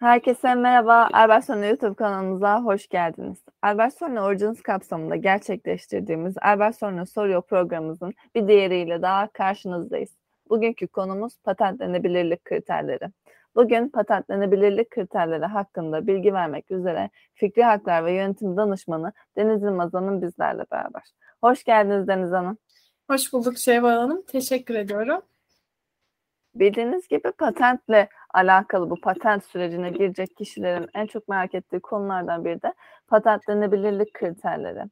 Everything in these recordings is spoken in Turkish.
Herkese merhaba. Albert Sonra YouTube kanalımıza hoş geldiniz. Albert Sonra Origins kapsamında gerçekleştirdiğimiz Albert Sonra Soruyor programımızın bir diğeriyle daha karşınızdayız. Bugünkü konumuz patentlenebilirlik kriterleri. Bugün patentlenebilirlik kriterleri hakkında bilgi vermek üzere Fikri Haklar ve Yönetim Danışmanı Deniz Yılmaz bizlerle beraber. Hoş geldiniz Deniz Hanım. Hoş bulduk Şevval Hanım. Teşekkür ediyorum. Bildiğiniz gibi patentle alakalı bu patent sürecine girecek kişilerin en çok merak ettiği konulardan biri de patentlenebilirlik kriterleri.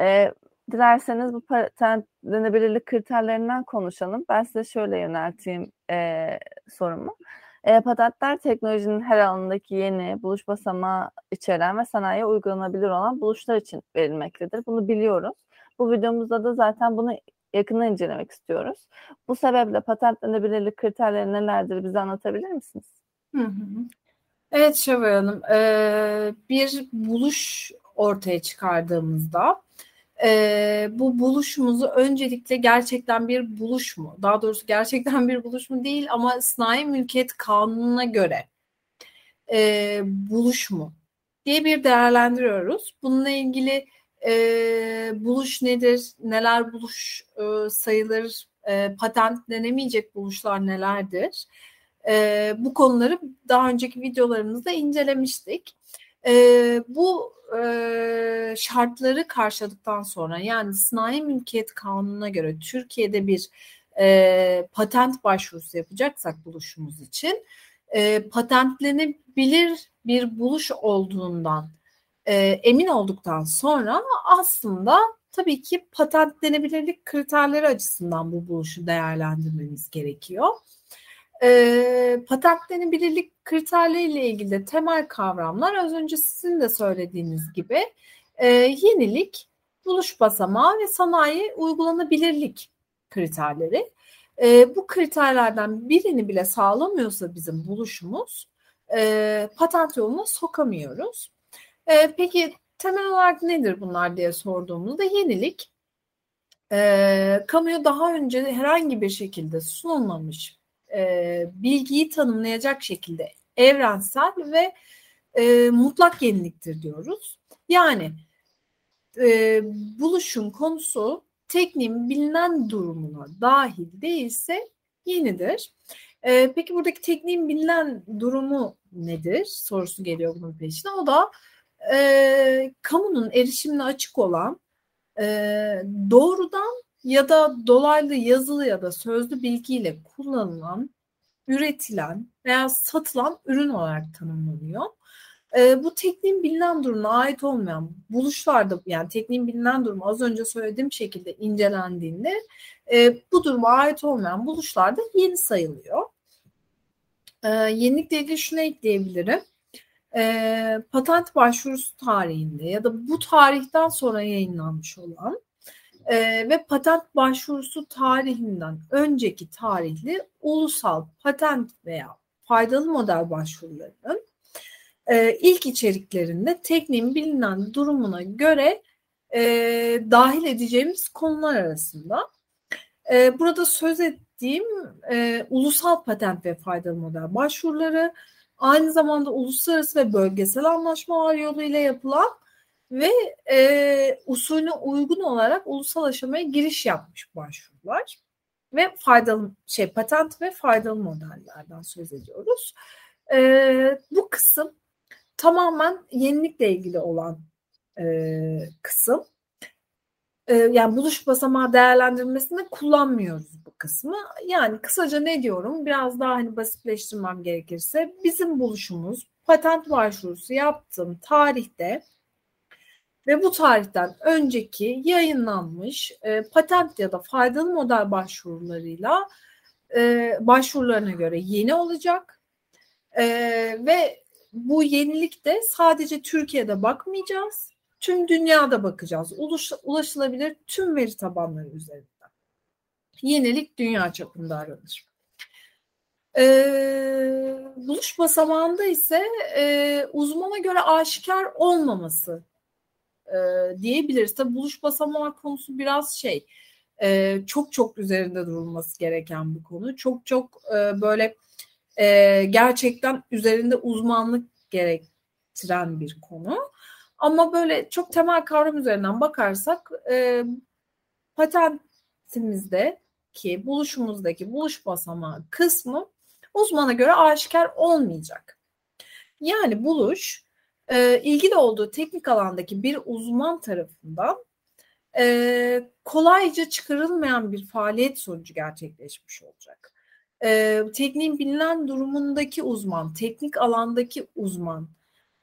Ee, dilerseniz bu patentlenebilirlik kriterlerinden konuşalım. Ben size şöyle yönelteyim e, sorumu. E, patentler teknolojinin her alanındaki yeni buluş basamağı içeren ve sanayiye uygulanabilir olan buluşlar için verilmektedir. Bunu biliyoruz. Bu videomuzda da zaten bunu yakından incelemek istiyoruz. Bu sebeple patentlenebilirlik kriterleri nelerdir bize anlatabilir misiniz? Hı hı. Evet Şevval Hanım, e, bir buluş ortaya çıkardığımızda e, bu buluşumuzu öncelikle gerçekten bir buluş mu? Daha doğrusu gerçekten bir buluş mu değil ama sanayi mülkiyet kanununa göre e, buluş mu diye bir değerlendiriyoruz. Bununla ilgili e, buluş nedir, neler buluş e, sayılır, e, patentlenemeyecek buluşlar nelerdir? E, bu konuları daha önceki videolarımızda incelemiştik. E, bu e, şartları karşıladıktan sonra yani sanayi mülkiyet kanununa göre Türkiye'de bir e, patent başvurusu yapacaksak buluşumuz için e, patentlenebilir bir buluş olduğundan e, emin olduktan sonra aslında tabii ki patentlenebilirlik kriterleri açısından bu buluşu değerlendirmemiz gerekiyor. E, patentlenebilirlik kriterleriyle ilgili de temel kavramlar az önce sizin de söylediğiniz gibi e, yenilik, buluş basamağı ve sanayi uygulanabilirlik kriterleri. E, bu kriterlerden birini bile sağlamıyorsa bizim buluşumuz e, patent yoluna sokamıyoruz. E, peki temel olarak nedir bunlar diye sorduğumuzda yenilik e, kamuya daha önce herhangi bir şekilde sunulmamış e, bilgiyi tanımlayacak şekilde evrensel ve e, mutlak yeniliktir diyoruz. Yani e, buluşun konusu tekniğin bilinen durumuna dahil değilse yenidir. E, peki buradaki tekniğin bilinen durumu nedir sorusu geliyor bunun peşine. O da e, kamunun erişimine açık olan e, doğrudan ya da dolaylı yazılı ya da sözlü bilgiyle kullanılan, üretilen veya satılan ürün olarak tanımlanıyor. E, bu tekniğin bilinen durumuna ait olmayan buluşlarda yani tekniğin bilinen durumu az önce söylediğim şekilde incelendiğinde e, bu duruma ait olmayan buluşlarda yeni sayılıyor. E, yenilikle ilgili şunu ekleyebilirim e, patent başvurusu tarihinde ya da bu tarihten sonra yayınlanmış olan e, ve patent başvurusu tarihinden önceki tarihli ulusal patent veya faydalı model başvurularının e, ilk içeriklerinde tekniğin bilinen durumuna göre e, dahil edeceğimiz konular arasında. E, burada söz ettiğim e, ulusal patent ve faydalı model başvuruları, aynı zamanda uluslararası ve bölgesel anlaşmalar yoluyla yapılan ve e, usulüne uygun olarak ulusal aşamaya giriş yapmış başvurular ve faydalı şey patent ve faydalı modellerden söz ediyoruz. E, bu kısım tamamen yenilikle ilgili olan e, kısım. E, yani buluş basamağı değerlendirmesinde kullanmıyoruz bu kısmı. Yani kısaca ne diyorum? Biraz daha hani basitleştirmem gerekirse bizim buluşumuz patent başvurusu yaptığım tarihte ve bu tarihten önceki yayınlanmış e, patent ya da faydalı model başvurularıyla e, başvurularına göre yeni olacak e, ve bu yenilik de sadece Türkiye'de bakmayacağız tüm dünyada bakacağız. Ulaş, ulaşılabilir tüm veri tabanları üzerinden. Yenilik dünya çapında aranır. Ee, buluş basamağında ise e, uzmana göre aşikar olmaması e, diyebiliriz. Tabi buluş basamağı konusu biraz şey e, çok çok üzerinde durulması gereken bir konu. Çok çok e, böyle e, gerçekten üzerinde uzmanlık gerektiren bir konu. Ama böyle çok temel kavram üzerinden bakarsak e, patentimizde ki buluşumuzdaki buluş basamağı kısmı uzmana göre aşikar olmayacak. Yani buluş e, ilgili olduğu teknik alandaki bir uzman tarafından e, kolayca çıkarılmayan bir faaliyet sonucu gerçekleşmiş olacak. E, tekniğin bilinen durumundaki uzman, teknik alandaki uzman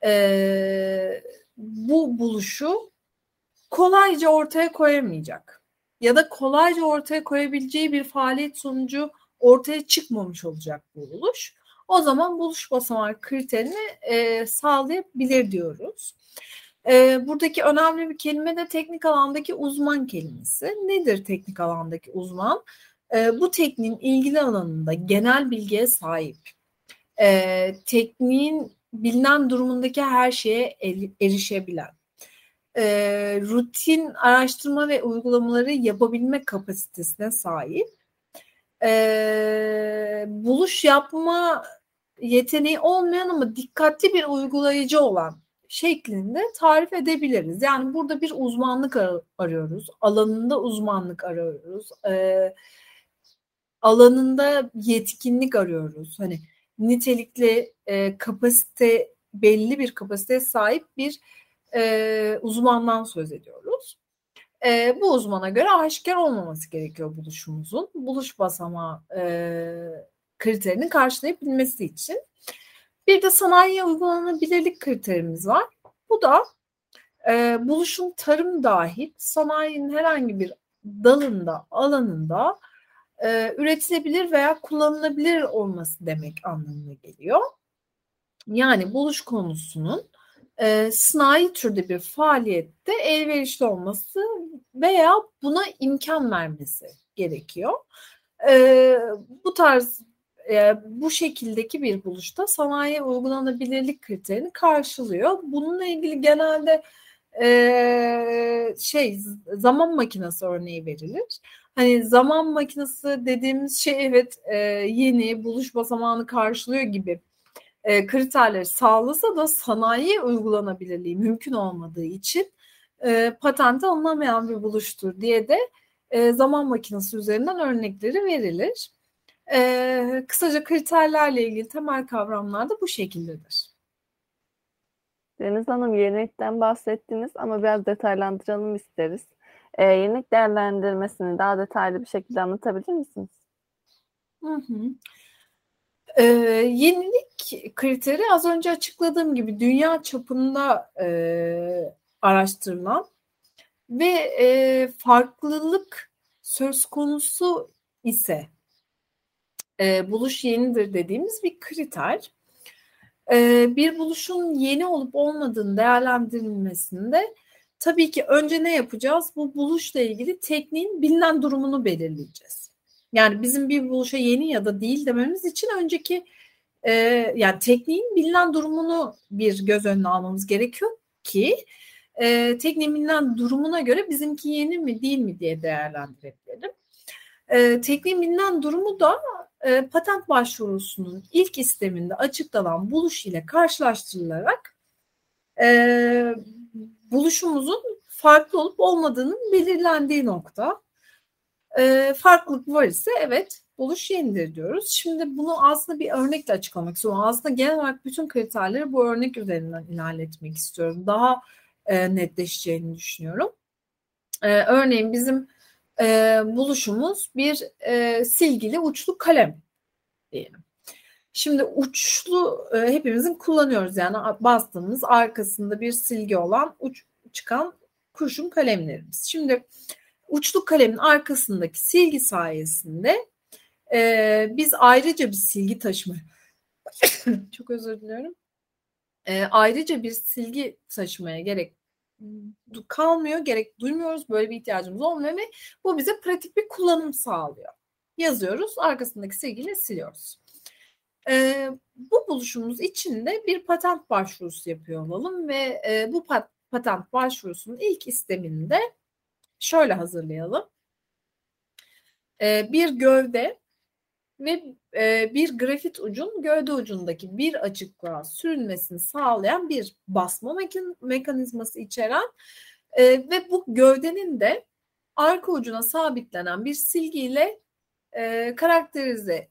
e, bu buluşu kolayca ortaya koyamayacak ya da kolayca ortaya koyabileceği bir faaliyet sonucu ortaya çıkmamış olacak bu buluş. O zaman buluş basamağı kriterini e, sağlayabilir diyoruz. E, buradaki önemli bir kelime de teknik alandaki uzman kelimesi. Nedir teknik alandaki uzman? E, bu tekniğin ilgili alanında genel bilgiye sahip. E, tekniğin bilinen durumundaki her şeye erişebilen, e, rutin araştırma ve uygulamaları yapabilme kapasitesine sahip, e, buluş yapma yeteneği olmayan ama dikkatli bir uygulayıcı olan şeklinde tarif edebiliriz. Yani burada bir uzmanlık ar- arıyoruz, alanında uzmanlık arıyoruz, e, alanında yetkinlik arıyoruz. Hani nitelikli e, kapasite belli bir kapasiteye sahip bir e, uzmandan söz ediyoruz. E, bu uzmana göre aşikar olmaması gerekiyor buluşumuzun. Buluş basamağı e, kriterini karşılayabilmesi için. Bir de sanayiye uygulanabilirlik kriterimiz var. Bu da e, buluşun tarım dahil sanayinin herhangi bir dalında, alanında e, üretilebilir veya kullanılabilir olması demek anlamına geliyor. Yani buluş konusunun e, sanayi türde bir faaliyette elverişli olması veya buna imkan vermesi gerekiyor. E, bu tarz e, bu şekildeki bir buluşta sanayi uygulanabilirlik kriterini karşılıyor. Bununla ilgili genelde e, şey zaman makinesi örneği verilir. Hani zaman makinesi dediğimiz şey evet e, yeni buluş basamağını karşılıyor gibi e, kriterleri sağlasa da sanayi uygulanabilirliği mümkün olmadığı için e, patente alınamayan bir buluştur diye de e, zaman makinesi üzerinden örnekleri verilir. E, kısaca kriterlerle ilgili temel kavramlar da bu şekildedir. Deniz Hanım yenilikten bahsettiniz ama biraz detaylandıralım isteriz. E, yenilik değerlendirmesini daha detaylı bir şekilde anlatabilir misiniz? Hı hı. Ee, yenilik kriteri az önce açıkladığım gibi dünya çapında e, araştırılan ve e, farklılık söz konusu ise e, buluş yenidir dediğimiz bir kriter. E, bir buluşun yeni olup olmadığını değerlendirilmesinde tabii ki önce ne yapacağız? Bu buluşla ilgili tekniğin bilinen durumunu belirleyeceğiz. Yani bizim bir buluşa yeni ya da değil dememiz için önceki e, yani tekniğin bilinen durumunu bir göz önüne almamız gerekiyor ki e, tekniğin bilinen durumuna göre bizimki yeni mi değil mi diye değerlendirebilirim. E, tekniğin bilinen durumu da e, patent başvurusunun ilk isteminde açıklanan buluş ile karşılaştırılarak e, buluşumuzun farklı olup olmadığının belirlendiği nokta. E, farklılık var ise evet buluş yenidir diyoruz. Şimdi bunu aslında bir örnekle açıklamak istiyorum. Aslında genel olarak bütün kriterleri bu örnek üzerinden ilerletmek istiyorum. Daha e, netleşeceğini düşünüyorum. E, örneğin bizim e, buluşumuz bir e, silgili uçlu kalem diyelim. Şimdi uçlu e, hepimizin kullanıyoruz yani bastığımız arkasında bir silgi olan uç çıkan kurşun kalemlerimiz. Şimdi uçlu kalemin arkasındaki silgi sayesinde e, biz ayrıca bir silgi taşıma çok özür diliyorum. E, ayrıca bir silgi taşımaya gerek kalmıyor, gerek duymuyoruz. Böyle bir ihtiyacımız olmuyor ve bu bize pratik bir kullanım sağlıyor. Yazıyoruz, arkasındaki silgiyle siliyoruz. E, bu buluşumuz içinde bir patent başvurusu yapıyor olalım ve e, bu pat patent başvurusunun ilk isteminde şöyle hazırlayalım. E, bir gövde ve e, bir grafit ucun gövde ucundaki bir açıklığa sürülmesini sağlayan bir basma mekan mekanizması içeren e, ve bu gövdenin de arka ucuna sabitlenen bir silgiyle e, karakterize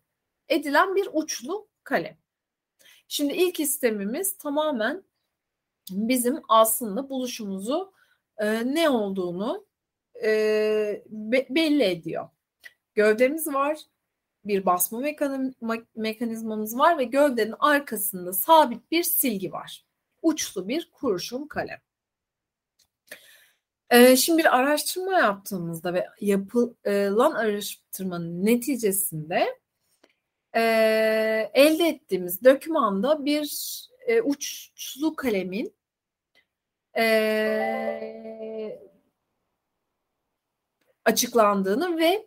edilen bir uçlu kalem. Şimdi ilk istemimiz tamamen bizim aslında buluşumuzu e, ne olduğunu e, be, belli ediyor. Gövdemiz var, bir basma mekanizmamız var ve gövdenin arkasında sabit bir silgi var. Uçlu bir kurşun kalem. Ee, şimdi bir araştırma yaptığımızda ve yapılan araştırmanın neticesinde e, elde ettiğimiz dokümanda bir e, uçlu kalemin e, açıklandığını ve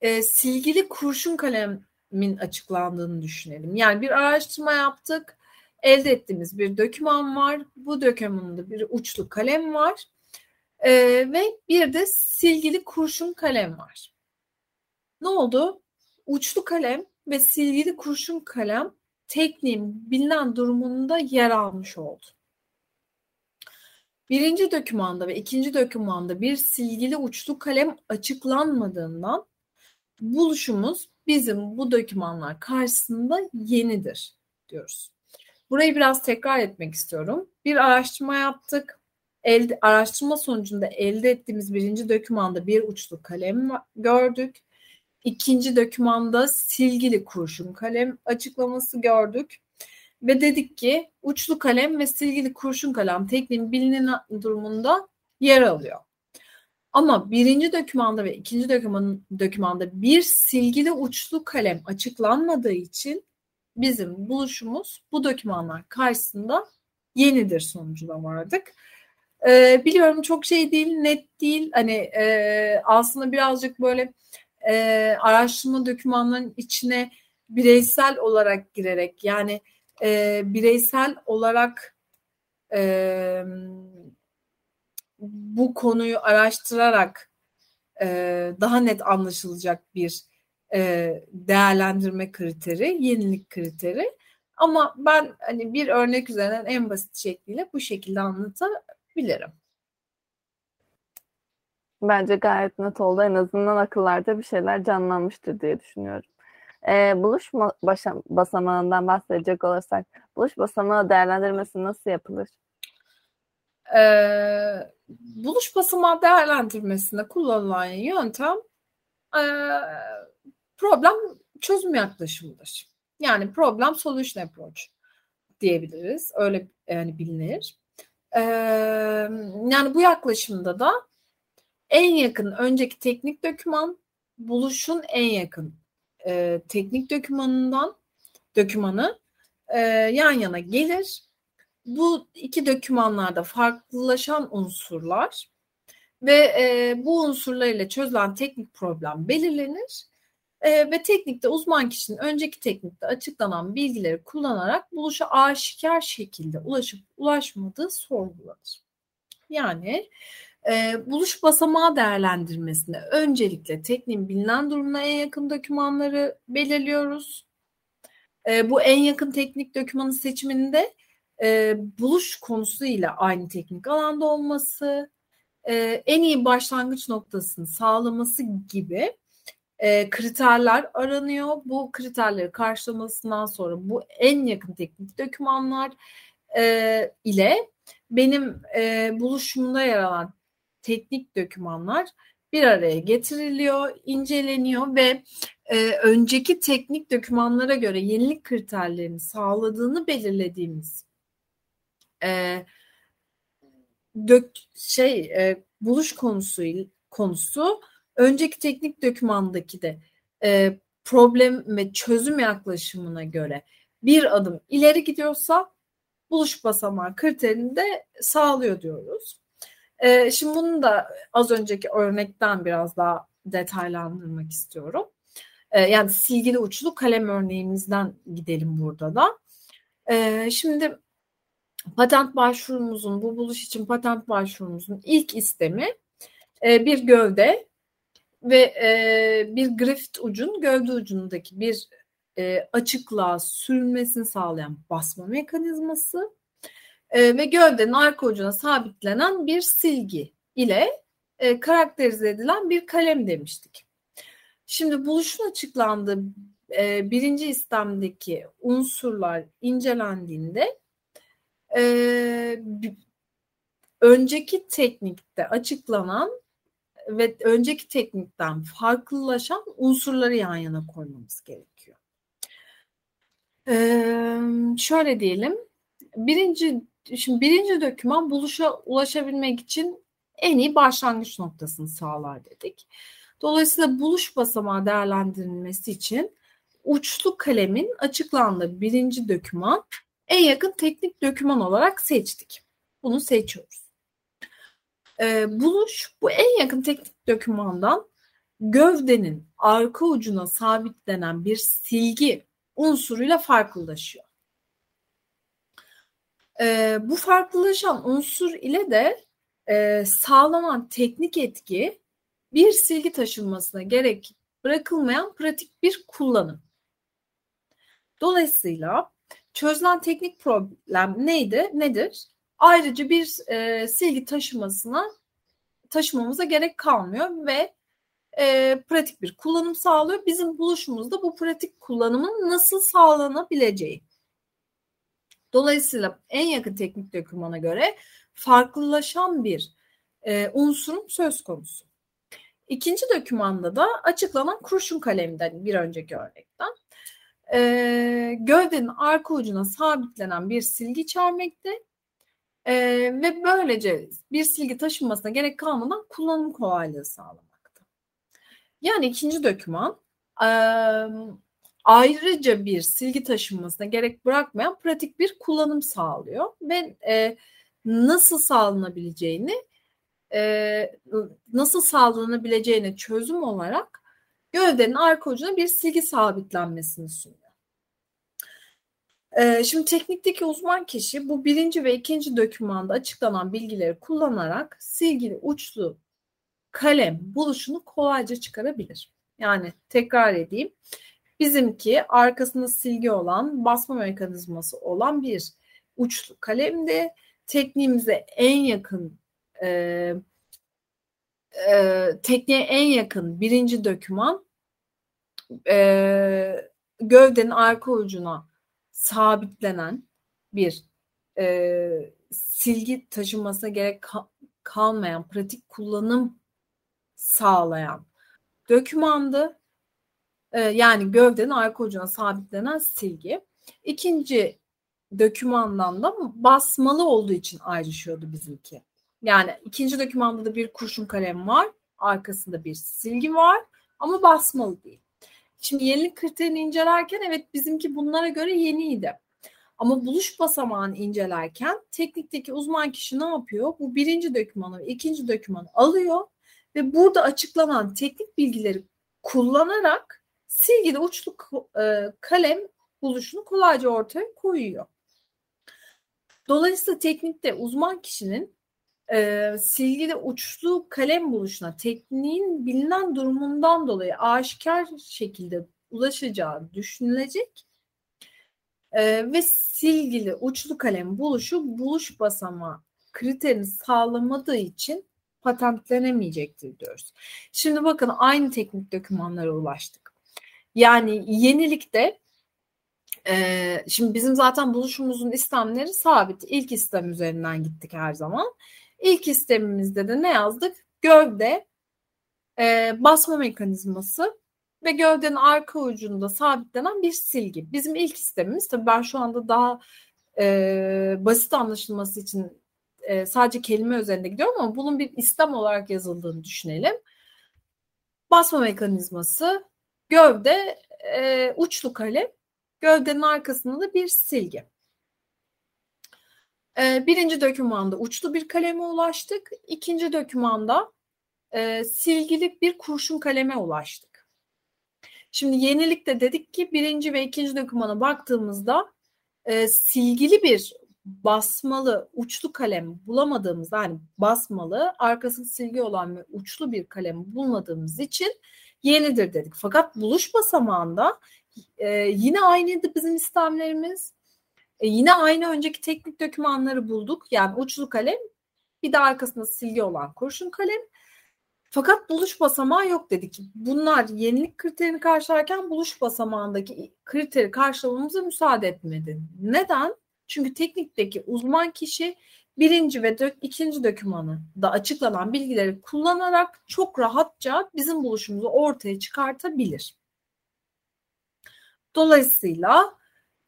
e, silgili kurşun kalemin açıklandığını düşünelim. Yani bir araştırma yaptık. Elde ettiğimiz bir döküman var. Bu dökümanda bir uçlu kalem var. E, ve bir de silgili kurşun kalem var. Ne oldu? Uçlu kalem ve silgili kurşun kalem tekniğin bilinen durumunda yer almış oldu. Birinci dökümanda ve ikinci dökümanda bir silgili uçlu kalem açıklanmadığından buluşumuz bizim bu dokümanlar karşısında yenidir diyoruz. Burayı biraz tekrar etmek istiyorum. Bir araştırma yaptık. Elde, araştırma sonucunda elde ettiğimiz birinci dokümanda bir uçlu kalem gördük. İkinci dokümanda silgili kurşun kalem açıklaması gördük. Ve dedik ki uçlu kalem ve silgili kurşun kalem tekniğin bilinen durumunda yer alıyor. Ama birinci dokümanda ve ikinci doküman, dokümanda bir silgili uçlu kalem açıklanmadığı için bizim buluşumuz bu dokümanlar karşısında yenidir sonucuna vardık. Ee, biliyorum çok şey değil, net değil. Hani e, aslında birazcık böyle e, araştırma dokümanlarının içine bireysel olarak girerek yani e, bireysel olarak e, bu konuyu araştırarak e, daha net anlaşılacak bir e, değerlendirme kriteri, yenilik kriteri. Ama ben hani bir örnek üzerinden en basit şekliyle bu şekilde anlatabilirim. Bence gayet net oldu. En azından akıllarda bir şeyler canlanmıştır diye düşünüyorum. Ee, buluş basamağından bahsedecek olursak, buluş basamağı değerlendirmesi nasıl yapılır? Ee, buluş basamağı değerlendirmesinde kullanılan yöntem e, problem çözüm yaklaşımıdır. Yani problem solution approach diyebiliriz. Öyle yani bilinir. Ee, yani bu yaklaşımda da en yakın önceki teknik doküman buluşun en yakın e, teknik dokümanından dokümanı e, yan yana gelir. Bu iki dokümanlarda farklılaşan unsurlar ve e, bu unsurlar ile çözülen teknik problem belirlenir e, ve teknikte uzman kişinin önceki teknikte açıklanan bilgileri kullanarak buluşa aşikar şekilde ulaşıp ulaşmadığı sorgulanır. Yani e, buluş basamağı değerlendirmesinde öncelikle tekniğin bilinen durumuna en yakın dokümanları belirliyoruz. E, bu en yakın teknik dokümanın seçiminde e, buluş konusuyla aynı teknik alanda olması, e, en iyi başlangıç noktasını sağlaması gibi e, kriterler aranıyor. Bu kriterleri karşılamasından sonra bu en yakın teknik dokümanlar e, ile benim e, buluşumda yer alan teknik dokümanlar bir araya getiriliyor, inceleniyor ve e, önceki teknik dokümanlara göre yenilik kriterlerini sağladığını belirlediğimiz e, dök şey e, buluş konusu konusu önceki teknik dokümandaki de e, problem ve çözüm yaklaşımına göre bir adım ileri gidiyorsa buluş basamağı kriterini de sağlıyor diyoruz. E, şimdi bunu da az önceki örnekten biraz daha detaylandırmak istiyorum. E, yani silgili uçlu kalem örneğimizden gidelim burada da. E, şimdi patent başvurumuzun, bu buluş için patent başvurumuzun ilk istemi e, bir gövde ve e, bir grafit ucun gövde ucundaki bir e, açıklığa sürülmesini sağlayan basma mekanizması e, ve gövdenin arka ucuna sabitlenen bir silgi ile e, karakterize edilen bir kalem demiştik. Şimdi buluşun açıklandığı e, birinci istemdeki unsurlar incelendiğinde e, önceki teknikte açıklanan ve önceki teknikten farklılaşan unsurları yan yana koymamız gerekiyor. Ee, şöyle diyelim, birinci şimdi birinci döküman buluşa ulaşabilmek için en iyi başlangıç noktasını sağlar dedik. Dolayısıyla buluş basamağı değerlendirilmesi için uçlu kalemin açıklandığı birinci döküman en yakın teknik döküman olarak seçtik. Bunu seçiyoruz. Ee, buluş bu en yakın teknik dökümandan gövdenin arka ucuna sabitlenen bir silgi unsuruyla farklılaşıyor. Ee, bu farklılaşan unsur ile de e, sağlanan teknik etki bir silgi taşınmasına gerek bırakılmayan pratik bir kullanım. Dolayısıyla çözülen teknik problem neydi? Nedir? Ayrıca bir e, silgi taşımasına taşımamıza gerek kalmıyor ve e, pratik bir kullanım sağlıyor. Bizim buluşumuzda bu pratik kullanımın nasıl sağlanabileceği. Dolayısıyla en yakın teknik dokümana göre farklılaşan bir e, unsurun söz konusu. İkinci dokümanda da açıklanan kurşun kalemden bir önceki örnekten e, gövdenin arka ucuna sabitlenen bir silgi içermekte e, ve böylece bir silgi taşınmasına gerek kalmadan kullanım kolaylığı sağlamakta. Yani ikinci doküman e, ayrıca bir silgi taşınmasına gerek bırakmayan pratik bir kullanım sağlıyor ve e, nasıl sağlanabileceğini e, nasıl sağlanabileceğine çözüm olarak gövdenin arka ucuna bir silgi sabitlenmesini sunuyor. Ee, şimdi teknikteki uzman kişi bu birinci ve ikinci dokümanda açıklanan bilgileri kullanarak silgili uçlu kalem buluşunu kolayca çıkarabilir. Yani tekrar edeyim. Bizimki arkasında silgi olan basma mekanizması olan bir uçlu kalemde tekniğimize en yakın e, e, tekniğe en yakın birinci döküman e, gövdenin arka ucuna sabitlenen bir e, silgi taşınmasına gerek kalmayan pratik kullanım sağlayan dökümandı. E, yani gövdenin arka ucuna sabitlenen silgi. İkinci dökümandan da basmalı olduğu için ayrışıyordu bizimki. Yani ikinci dokümanda da bir kurşun kalem var. Arkasında bir silgi var ama basmalı değil. Şimdi yenilik kriterini incelerken evet bizimki bunlara göre yeniydi. Ama buluş basamağını incelerken teknikteki uzman kişi ne yapıyor? Bu birinci dokümanı ve ikinci dokümanı alıyor ve burada açıklanan teknik bilgileri kullanarak silgili uçlu e, kalem buluşunu kolayca ortaya koyuyor. Dolayısıyla teknikte uzman kişinin e, silgili uçlu kalem buluşuna tekniğin bilinen durumundan dolayı aşikar şekilde ulaşacağı düşünülecek e, ve silgili uçlu kalem buluşu buluş basama kriterini sağlamadığı için patentlenemeyecektir diyoruz. Şimdi bakın aynı teknik dokümanlara ulaştık. Yani yenilikte e, şimdi bizim zaten buluşumuzun istemleri sabit. İlk istem üzerinden gittik her zaman. İlk istemimizde de ne yazdık? Gövde e, basma mekanizması ve gövdenin arka ucunda sabitlenen bir silgi. Bizim ilk istemimiz tabii ben şu anda daha e, basit anlaşılması için e, sadece kelime üzerinde gidiyorum ama bunun bir istem olarak yazıldığını düşünelim. Basma mekanizması, gövde, e, uçlu kalem, gövdenin arkasında da bir silgi. E, birinci dokümanda uçlu bir kaleme ulaştık. İkinci dokümanda e, silgili bir kurşun kaleme ulaştık. Şimdi yenilikte dedik ki birinci ve ikinci dokümana baktığımızda e, silgili bir basmalı uçlu kalem bulamadığımız yani basmalı arkası silgi olan ve uçlu bir kalem bulmadığımız için yenidir dedik. Fakat buluş basamağında e, yine aynıydı bizim istemlerimiz. E, yine aynı önceki teknik dokümanları bulduk. Yani uçlu kalem bir de arkasında silgi olan kurşun kalem. Fakat buluş basamağı yok dedik. Bunlar yenilik kriterini karşılarken buluş basamağındaki kriteri karşılamamıza müsaade etmedi. Neden? Çünkü teknikteki uzman kişi birinci ve dök, ikinci dokümanı da açıklanan bilgileri kullanarak çok rahatça bizim buluşumuzu ortaya çıkartabilir. Dolayısıyla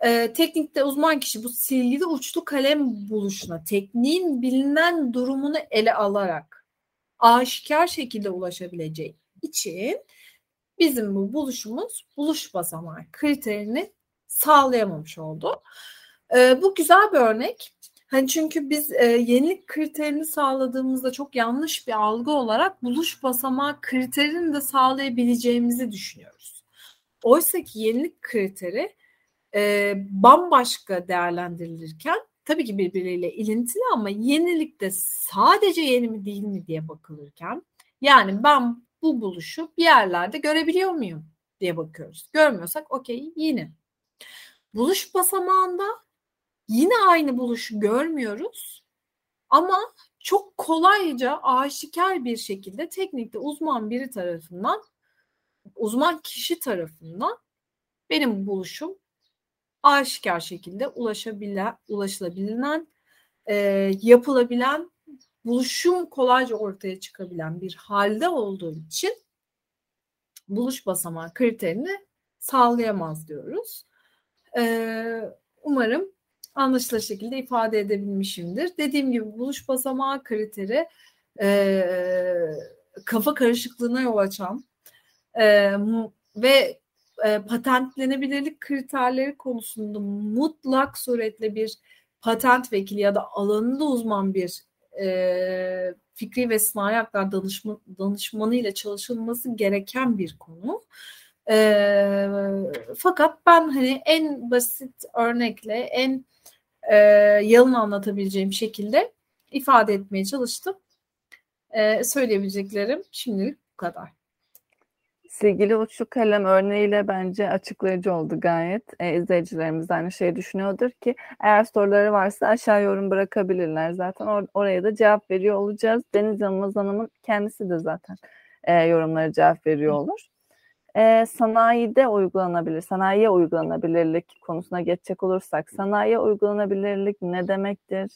e, teknikte uzman kişi bu silgili uçlu kalem buluşuna tekniğin bilinen durumunu ele alarak aşikar şekilde ulaşabileceği için bizim bu buluşumuz buluş basamağı kriterini sağlayamamış oldu. E, bu güzel bir örnek. Hani çünkü biz e, yenilik kriterini sağladığımızda çok yanlış bir algı olarak buluş basamağı kriterini de sağlayabileceğimizi düşünüyoruz. Oysa ki yenilik kriteri e, bambaşka değerlendirilirken tabii ki birbiriyle ilintili ama yenilikte sadece yeni mi değil mi diye bakılırken yani ben bu buluşu bir yerlerde görebiliyor muyum diye bakıyoruz. Görmüyorsak okey yeni. Buluş basamağında yine aynı buluşu görmüyoruz ama çok kolayca aşikar bir şekilde teknikte uzman biri tarafından uzman kişi tarafından benim buluşum aşikar şekilde ulaşabilen, ulaşılabilen, e, yapılabilen, buluşum kolayca ortaya çıkabilen bir halde olduğu için buluş basamağı kriterini sağlayamaz diyoruz. E, umarım anlaşılır şekilde ifade edebilmişimdir. Dediğim gibi buluş basamağı kriteri e, kafa karışıklığına yol açan e, ve e, patentlenebilirlik kriterleri konusunda mutlak suretle bir patent vekili ya da alanında uzman bir e, fikri ve sanayi haklar danışma, danışmanı ile çalışılması gereken bir konu. E, fakat ben hani en basit örnekle en e, yalın anlatabileceğim şekilde ifade etmeye çalıştım. E, söyleyebileceklerim şimdilik bu kadar. Silgili uçlu kalem örneğiyle bence açıklayıcı oldu gayet. E, izleyicilerimiz aynı şeyi düşünüyordur ki eğer soruları varsa aşağı yorum bırakabilirler. Zaten or- oraya da cevap veriyor olacağız. Deniz Yılmaz Hanım'ın kendisi de zaten e, yorumlara cevap veriyor olur. E, sanayide uygulanabilir, sanayiye uygulanabilirlik konusuna geçecek olursak, sanayiye uygulanabilirlik ne demektir?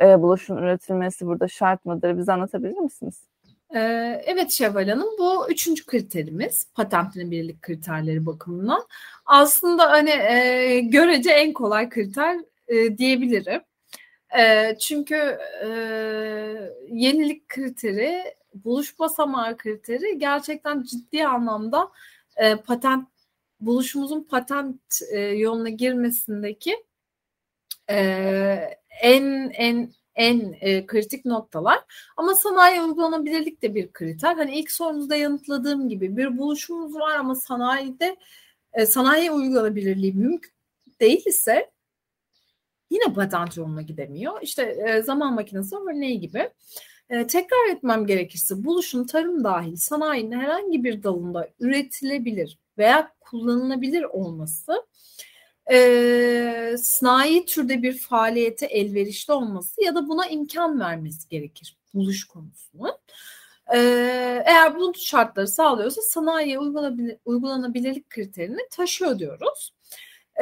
E, buluşun üretilmesi burada şart mıdır? Bize anlatabilir misiniz? Evet Şevval Hanım bu üçüncü kriterimiz patentlenebilirlik kriterleri bakımından. Aslında hani e, görece en kolay kriter e, diyebilirim. E, çünkü e, yenilik kriteri, buluş basamağı kriteri gerçekten ciddi anlamda e, patent buluşumuzun patent e, yoluna girmesindeki e, en en en e, kritik noktalar. Ama sanayi uygulanabilirlik de bir kriter. Hani ilk sorunuzda yanıtladığım gibi bir buluşumuz var ama sanayide e, sanayi uygulanabilirliği mümkün değil ise yine patent yoluna gidemiyor. İşte e, zaman makinesi örneği gibi. E, tekrar etmem gerekirse buluşun tarım dahil sanayinin herhangi bir dalında üretilebilir veya kullanılabilir olması e, sanayi türde bir faaliyete elverişli olması ya da buna imkan vermesi gerekir buluş konusunu. E, eğer bu şartları sağlıyorsa sanayiye uygulanabilir, uygulanabilirlik kriterini taşıyor diyoruz.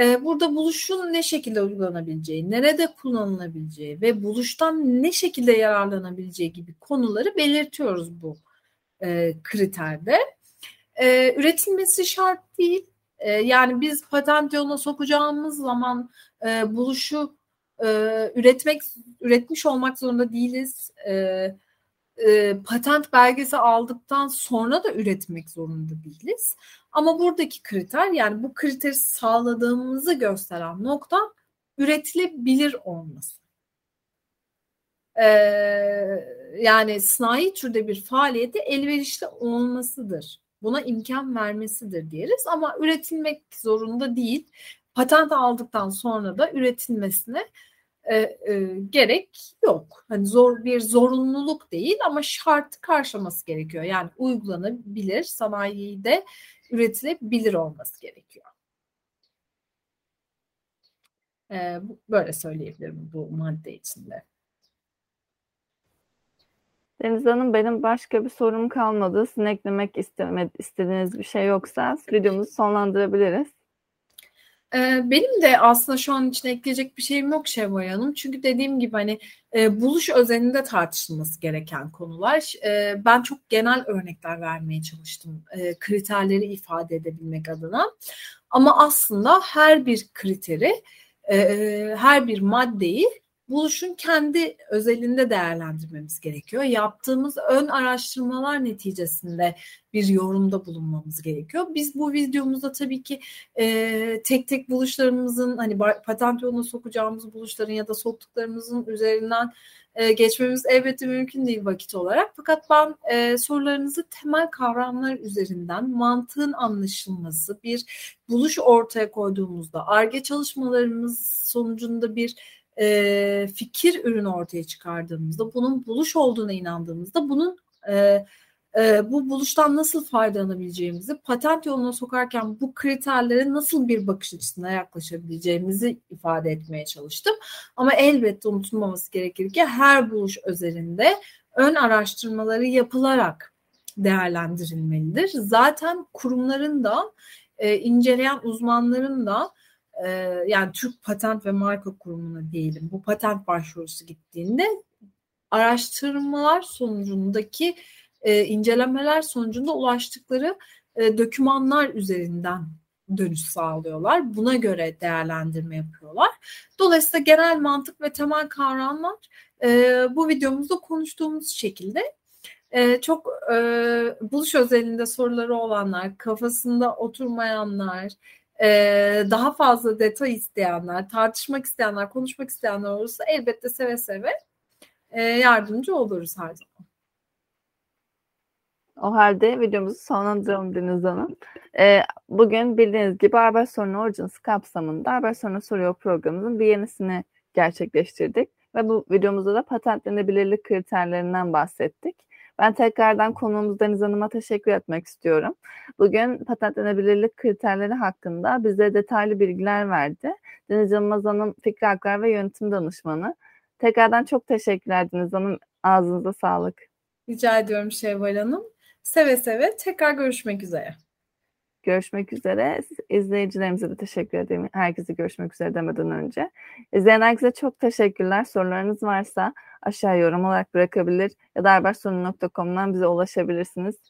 E, burada buluşun ne şekilde uygulanabileceği, nerede kullanılabileceği ve buluştan ne şekilde yararlanabileceği gibi konuları belirtiyoruz bu e, kriterde. E, üretilmesi şart değil e, yani biz patent yoluna sokacağımız zaman e, buluşu e, üretmek üretmiş olmak zorunda değiliz. E, e, patent belgesi aldıktan sonra da üretmek zorunda değiliz. Ama buradaki kriter yani bu kriteri sağladığımızı gösteren nokta üretilebilir olması. Ee, yani sanayi türde bir faaliyete elverişli olmasıdır buna imkan vermesidir diyeriz ama üretilmek zorunda değil. Patent aldıktan sonra da üretilmesine e, e, gerek yok. Hani zor bir zorunluluk değil ama şart karşılaması gerekiyor. Yani uygulanabilir, sanayide üretilebilir olması gerekiyor. E, böyle söyleyebilirim bu madde içinde. Deniz Hanım benim başka bir sorum kalmadı. Sizin eklemek istediğiniz bir şey yoksa videomuzu sonlandırabiliriz. Ee, benim de aslında şu an için ekleyecek bir şeyim yok Şevval Hanım. Çünkü dediğim gibi hani e, buluş özelinde tartışılması gereken konular. E, ben çok genel örnekler vermeye çalıştım e, kriterleri ifade edebilmek adına. Ama aslında her bir kriteri, e, her bir maddeyi buluşun kendi özelinde değerlendirmemiz gerekiyor. Yaptığımız ön araştırmalar neticesinde bir yorumda bulunmamız gerekiyor. Biz bu videomuzda tabii ki e, tek tek buluşlarımızın hani patent yoluna sokacağımız buluşların ya da soktuklarımızın üzerinden e, geçmemiz elbette mümkün değil vakit olarak. Fakat ben e, sorularınızı temel kavramlar üzerinden mantığın anlaşılması, bir buluş ortaya koyduğumuzda, ARGE çalışmalarımız sonucunda bir e, fikir ürünü ortaya çıkardığımızda, bunun buluş olduğuna inandığımızda, bunun e, e, bu buluştan nasıl faydalanabileceğimizi, patent yoluna sokarken bu kriterlere nasıl bir bakış açısına yaklaşabileceğimizi ifade etmeye çalıştım. Ama elbette unutulmaması gerekir ki her buluş özelinde ön araştırmaları yapılarak değerlendirilmelidir. Zaten kurumların da e, inceleyen uzmanların da e, yani Türk Patent ve Marka Kurumu'na diyelim bu patent başvurusu gittiğinde araştırmalar sonucundaki e, incelemeler sonucunda ulaştıkları e, dokümanlar üzerinden dönüş sağlıyorlar. Buna göre değerlendirme yapıyorlar. Dolayısıyla genel mantık ve temel kavramlar e, bu videomuzda konuştuğumuz şekilde e, çok e, buluş özelinde soruları olanlar, kafasında oturmayanlar, e, daha fazla detay isteyenler, tartışmak isteyenler, konuşmak isteyenler olursa elbette seve seve e, yardımcı oluruz her zaman. O halde videomuzu sonlandıralım Deniz Hanım. Ee, bugün bildiğiniz gibi Haber Sorunu Origins kapsamında Haber Sorunu Soruyor programımızın bir yenisini gerçekleştirdik. Ve bu videomuzda da patentlenebilirlik kriterlerinden bahsettik. Ben tekrardan konuğumuz Deniz Hanım'a teşekkür etmek istiyorum. Bugün patentlenebilirlik kriterleri hakkında bize detaylı bilgiler verdi. Deniz Yılmaz Hanım fikri haklar ve yönetim danışmanı. Tekrardan çok teşekkürler Deniz Hanım. Ağzınıza sağlık. Rica ediyorum Şevval Hanım. Seve seve tekrar görüşmek üzere. Görüşmek üzere. İzleyicilerimize de teşekkür ederim. Herkese görüşmek üzere demeden önce. İzleyen herkese çok teşekkürler. Sorularınız varsa aşağı yorum olarak bırakabilir ya da habersonu.com'dan bize ulaşabilirsiniz.